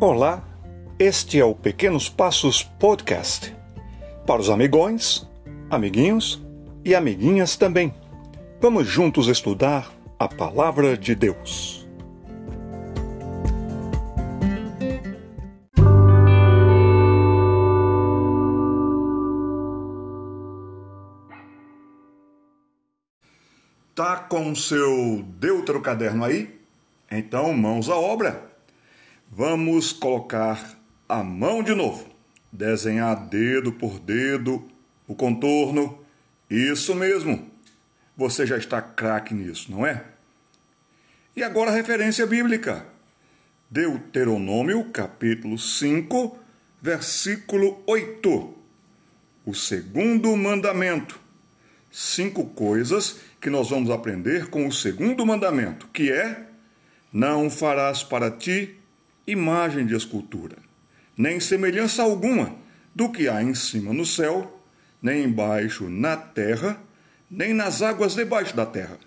Olá, este é o Pequenos Passos Podcast. Para os amigões, amiguinhos e amiguinhas também. Vamos juntos estudar a Palavra de Deus. Tá com seu Deutero caderno aí? Então, mãos à obra. Vamos colocar a mão de novo. Desenhar dedo por dedo o contorno. Isso mesmo. Você já está craque nisso, não é? E agora a referência bíblica. Deuteronômio, capítulo 5, versículo 8. O segundo mandamento. Cinco coisas que nós vamos aprender com o segundo mandamento, que é: Não farás para ti imagem de escultura, nem semelhança alguma do que há em cima no céu, nem embaixo na terra, nem nas águas debaixo da terra.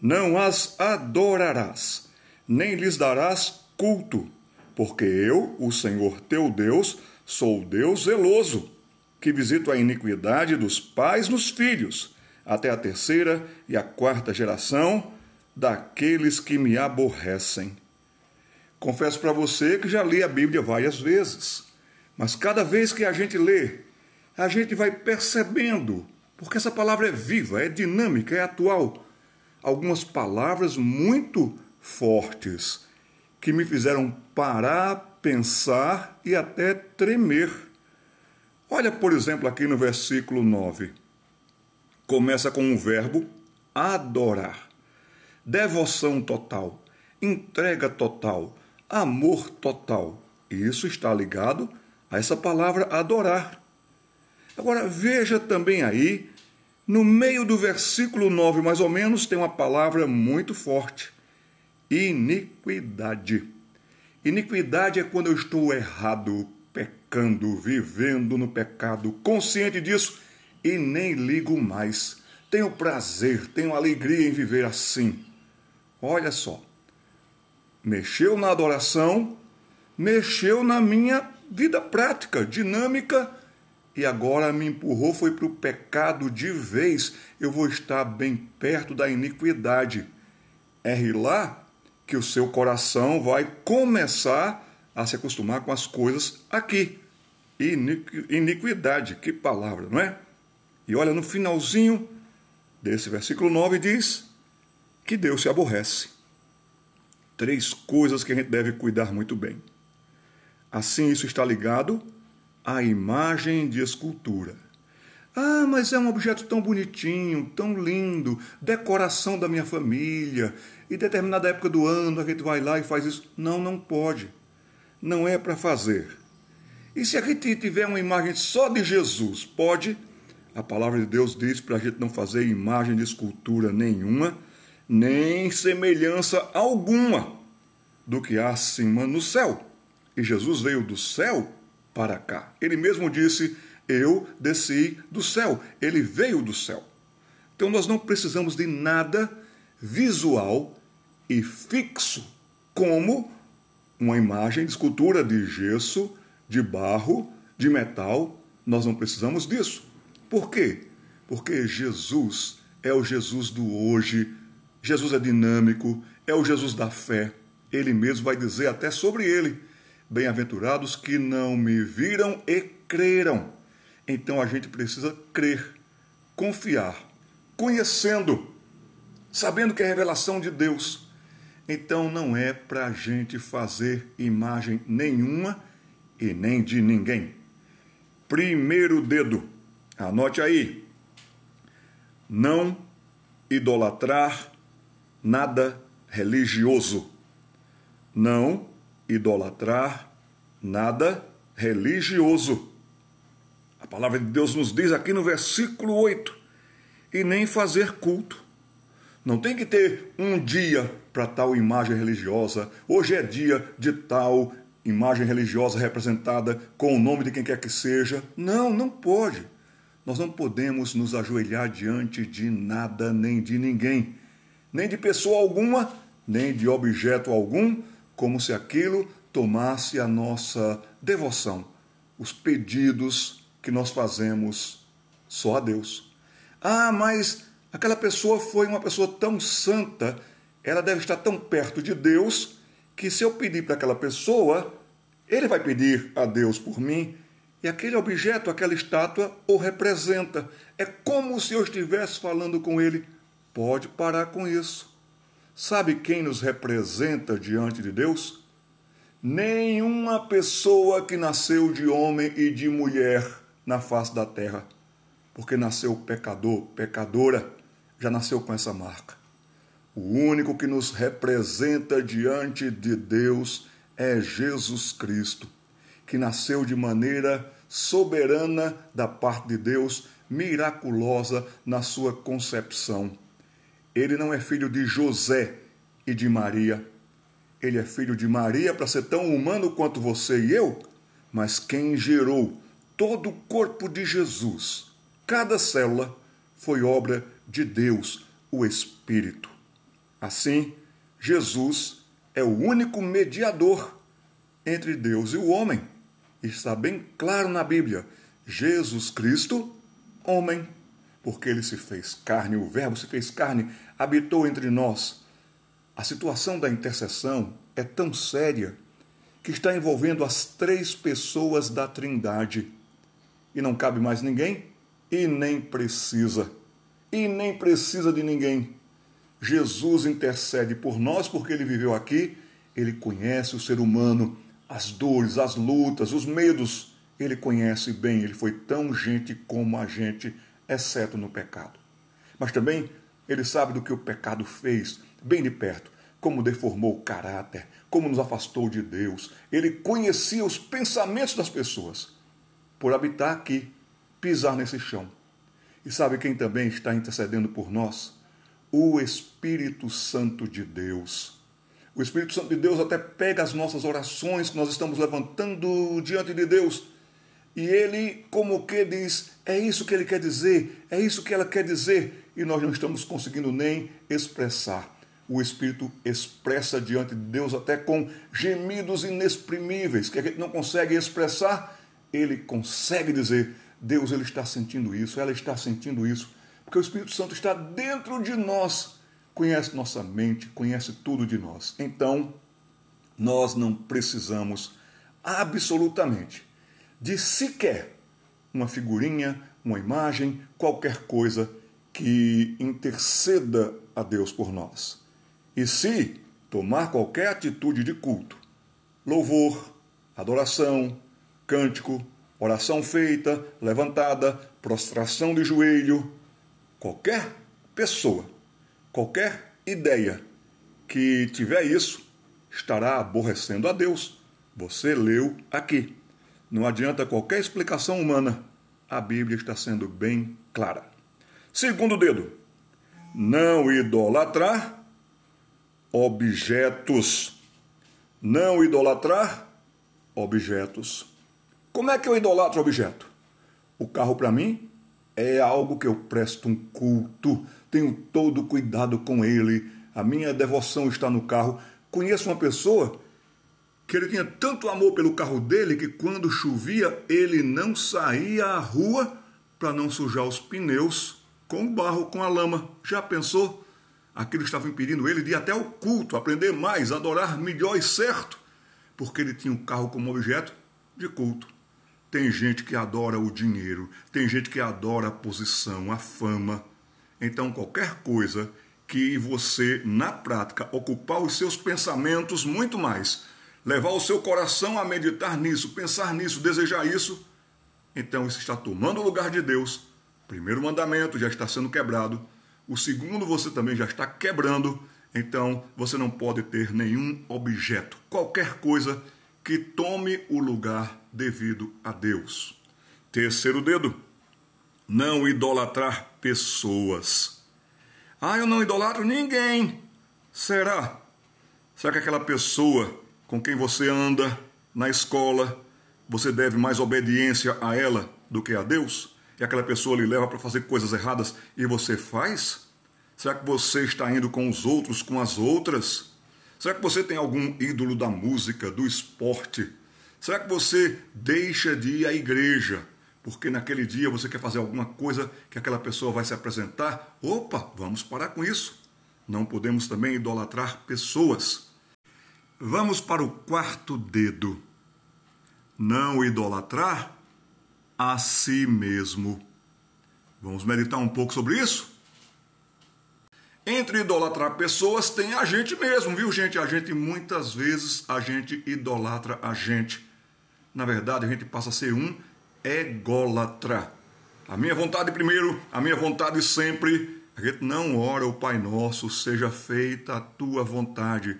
Não as adorarás, nem lhes darás culto, porque eu, o Senhor teu Deus, sou Deus zeloso, que visito a iniquidade dos pais nos filhos, até a terceira e a quarta geração daqueles que me aborrecem Confesso para você que já li a Bíblia várias vezes, mas cada vez que a gente lê, a gente vai percebendo, porque essa palavra é viva, é dinâmica, é atual. Algumas palavras muito fortes que me fizeram parar, pensar e até tremer. Olha, por exemplo, aqui no versículo 9. Começa com o verbo adorar. Devoção total, entrega total, amor total. E isso está ligado a essa palavra adorar. Agora veja também aí, no meio do versículo 9, mais ou menos, tem uma palavra muito forte: iniquidade. Iniquidade é quando eu estou errado, pecando, vivendo no pecado, consciente disso e nem ligo mais. Tenho prazer, tenho alegria em viver assim. Olha só, mexeu na adoração, mexeu na minha vida prática, dinâmica, e agora me empurrou foi para o pecado de vez. Eu vou estar bem perto da iniquidade. É lá que o seu coração vai começar a se acostumar com as coisas aqui. Iniquidade, que palavra, não é? E olha no finalzinho desse versículo 9 diz que Deus se aborrece três coisas que a gente deve cuidar muito bem. Assim, isso está ligado à imagem de escultura. Ah, mas é um objeto tão bonitinho, tão lindo, decoração da minha família, e determinada época do ano a gente vai lá e faz isso. Não, não pode. Não é para fazer. E se a gente tiver uma imagem só de Jesus, pode? A palavra de Deus diz para a gente não fazer imagem de escultura nenhuma nem semelhança alguma do que há acima no céu. E Jesus veio do céu para cá. Ele mesmo disse: Eu desci do céu. Ele veio do céu. Então nós não precisamos de nada visual e fixo, como uma imagem de escultura de gesso, de barro, de metal. Nós não precisamos disso. Por quê? Porque Jesus é o Jesus do hoje, Jesus é dinâmico, é o Jesus da fé. Ele mesmo vai dizer até sobre ele: Bem-aventurados que não me viram e creram. Então a gente precisa crer, confiar, conhecendo, sabendo que é revelação de Deus. Então não é para a gente fazer imagem nenhuma e nem de ninguém. Primeiro dedo, anote aí. Não idolatrar nada religioso. Não idolatrar nada religioso. A palavra de Deus nos diz aqui no versículo 8: e nem fazer culto. Não tem que ter um dia para tal imagem religiosa. Hoje é dia de tal imagem religiosa representada com o nome de quem quer que seja. Não, não pode. Nós não podemos nos ajoelhar diante de nada nem de ninguém nem de pessoa alguma, nem de objeto algum, como se aquilo tomasse a nossa devoção, os pedidos que nós fazemos só a Deus. Ah, mas aquela pessoa foi uma pessoa tão santa, ela deve estar tão perto de Deus, que se eu pedir para aquela pessoa, ele vai pedir a Deus por mim, e aquele objeto, aquela estátua, o representa. É como se eu estivesse falando com ele. Pode parar com isso. Sabe quem nos representa diante de Deus? Nenhuma pessoa que nasceu de homem e de mulher na face da terra. Porque nasceu pecador, pecadora, já nasceu com essa marca. O único que nos representa diante de Deus é Jesus Cristo, que nasceu de maneira soberana da parte de Deus, miraculosa na sua concepção. Ele não é filho de José e de Maria. Ele é filho de Maria para ser tão humano quanto você e eu, mas quem gerou todo o corpo de Jesus, cada célula, foi obra de Deus, o Espírito. Assim, Jesus é o único mediador entre Deus e o homem. Está bem claro na Bíblia: Jesus Cristo, homem, porque ele se fez carne, o Verbo se fez carne, habitou entre nós. A situação da intercessão é tão séria que está envolvendo as três pessoas da Trindade. E não cabe mais ninguém, e nem precisa. E nem precisa de ninguém. Jesus intercede por nós porque ele viveu aqui, ele conhece o ser humano, as dores, as lutas, os medos. Ele conhece bem, ele foi tão gente como a gente, exceto no pecado. Mas também ele sabe do que o pecado fez, bem de perto, como deformou o caráter, como nos afastou de Deus. Ele conhecia os pensamentos das pessoas por habitar aqui, pisar nesse chão. E sabe quem também está intercedendo por nós? o Espírito Santo de Deus. O Espírito Santo de Deus até pega as nossas orações que nós estamos levantando diante de Deus e ele, como que diz, é isso que ele quer dizer, é isso que ela quer dizer, e nós não estamos conseguindo nem expressar. O Espírito expressa diante de Deus até com gemidos inexprimíveis, que a gente não consegue expressar, ele consegue dizer: Deus ele está sentindo isso, ela está sentindo isso porque o Espírito Santo está dentro de nós, conhece nossa mente, conhece tudo de nós. Então, nós não precisamos absolutamente de sequer uma figurinha, uma imagem, qualquer coisa que interceda a Deus por nós. E se tomar qualquer atitude de culto, louvor, adoração, cântico, oração feita, levantada, prostração de joelho, Qualquer pessoa, qualquer ideia que tiver isso, estará aborrecendo a Deus. Você leu aqui. Não adianta qualquer explicação humana. A Bíblia está sendo bem clara. Segundo dedo, não idolatrar objetos. Não idolatrar objetos. Como é que eu idolatro objeto? O carro para mim é algo que eu presto um culto, tenho todo cuidado com ele, a minha devoção está no carro. Conheço uma pessoa que ele tinha tanto amor pelo carro dele que quando chovia ele não saía à rua para não sujar os pneus com o barro, com a lama. Já pensou? Aquilo estava impedindo ele de ir até o culto, aprender mais, adorar melhor e certo, porque ele tinha o um carro como objeto de culto. Tem gente que adora o dinheiro, tem gente que adora a posição, a fama. Então, qualquer coisa que você, na prática, ocupar os seus pensamentos muito mais, levar o seu coração a meditar nisso, pensar nisso, desejar isso, então isso está tomando o lugar de Deus. O primeiro mandamento já está sendo quebrado. O segundo você também já está quebrando. Então você não pode ter nenhum objeto, qualquer coisa que tome o lugar devido a Deus. Terceiro dedo, não idolatrar pessoas. Ah, eu não idolatro ninguém. Será? Será que aquela pessoa com quem você anda na escola, você deve mais obediência a ela do que a Deus? E aquela pessoa lhe leva para fazer coisas erradas e você faz? Será que você está indo com os outros, com as outras? Será que você tem algum ídolo da música, do esporte? Será que você deixa de ir à igreja porque naquele dia você quer fazer alguma coisa que aquela pessoa vai se apresentar? Opa, vamos parar com isso. Não podemos também idolatrar pessoas. Vamos para o quarto dedo. Não idolatrar a si mesmo. Vamos meditar um pouco sobre isso? Entre idolatrar pessoas tem a gente mesmo, viu, gente? A gente muitas vezes a gente idolatra a gente. Na verdade, a gente passa a ser um ególatra. A minha vontade primeiro, a minha vontade sempre. A gente não ora o Pai Nosso, seja feita a tua vontade.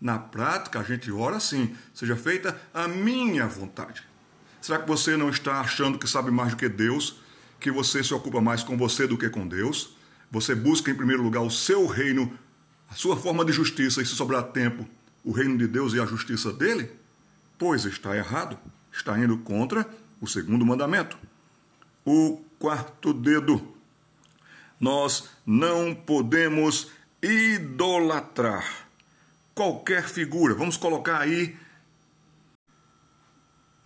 Na prática, a gente ora assim, seja feita a minha vontade. Será que você não está achando que sabe mais do que Deus? Que você se ocupa mais com você do que com Deus? você busca em primeiro lugar o seu reino, a sua forma de justiça, e se sobrar tempo, o reino de Deus e a justiça dele, pois está errado, está indo contra o segundo mandamento. O quarto dedo. Nós não podemos idolatrar qualquer figura. Vamos colocar aí.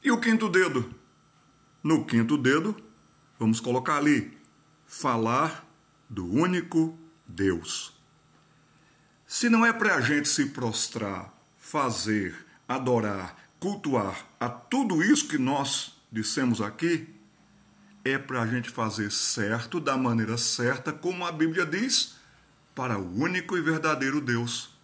E o quinto dedo? No quinto dedo, vamos colocar ali falar do único Deus. Se não é para a gente se prostrar, fazer, adorar, cultuar a tudo isso que nós dissemos aqui, é para a gente fazer certo, da maneira certa, como a Bíblia diz, para o único e verdadeiro Deus.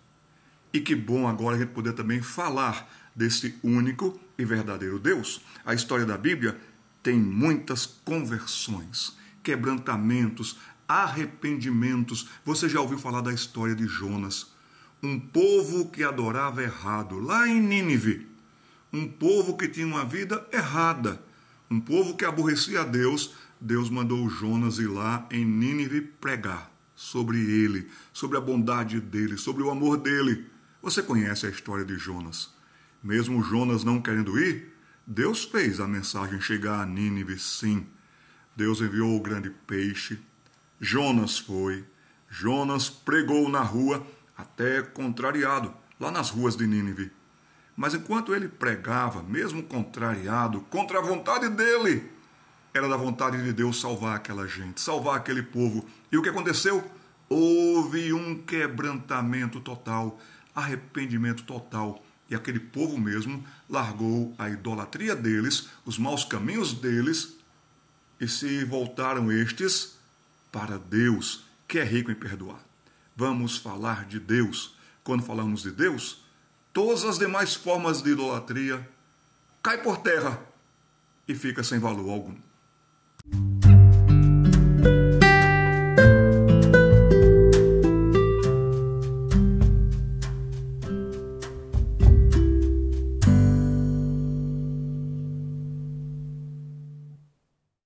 E que bom agora a gente poder também falar desse único e verdadeiro Deus. A história da Bíblia tem muitas conversões, quebrantamentos, arrependimentos. Você já ouviu falar da história de Jonas? Um povo que adorava errado, lá em Nínive. Um povo que tinha uma vida errada. Um povo que aborrecia a Deus. Deus mandou Jonas ir lá em Nínive pregar sobre ele, sobre a bondade dele, sobre o amor dele. Você conhece a história de Jonas. Mesmo Jonas não querendo ir, Deus fez a mensagem chegar a Nínive, sim. Deus enviou o grande peixe, Jonas foi. Jonas pregou na rua, até contrariado, lá nas ruas de Nínive. Mas enquanto ele pregava, mesmo contrariado, contra a vontade dele, era da vontade de Deus salvar aquela gente, salvar aquele povo. E o que aconteceu? Houve um quebrantamento total, arrependimento total. E aquele povo mesmo largou a idolatria deles, os maus caminhos deles, e se voltaram estes para Deus, que é rico em perdoar. Vamos falar de Deus. Quando falamos de Deus, todas as demais formas de idolatria cai por terra e fica sem valor algum.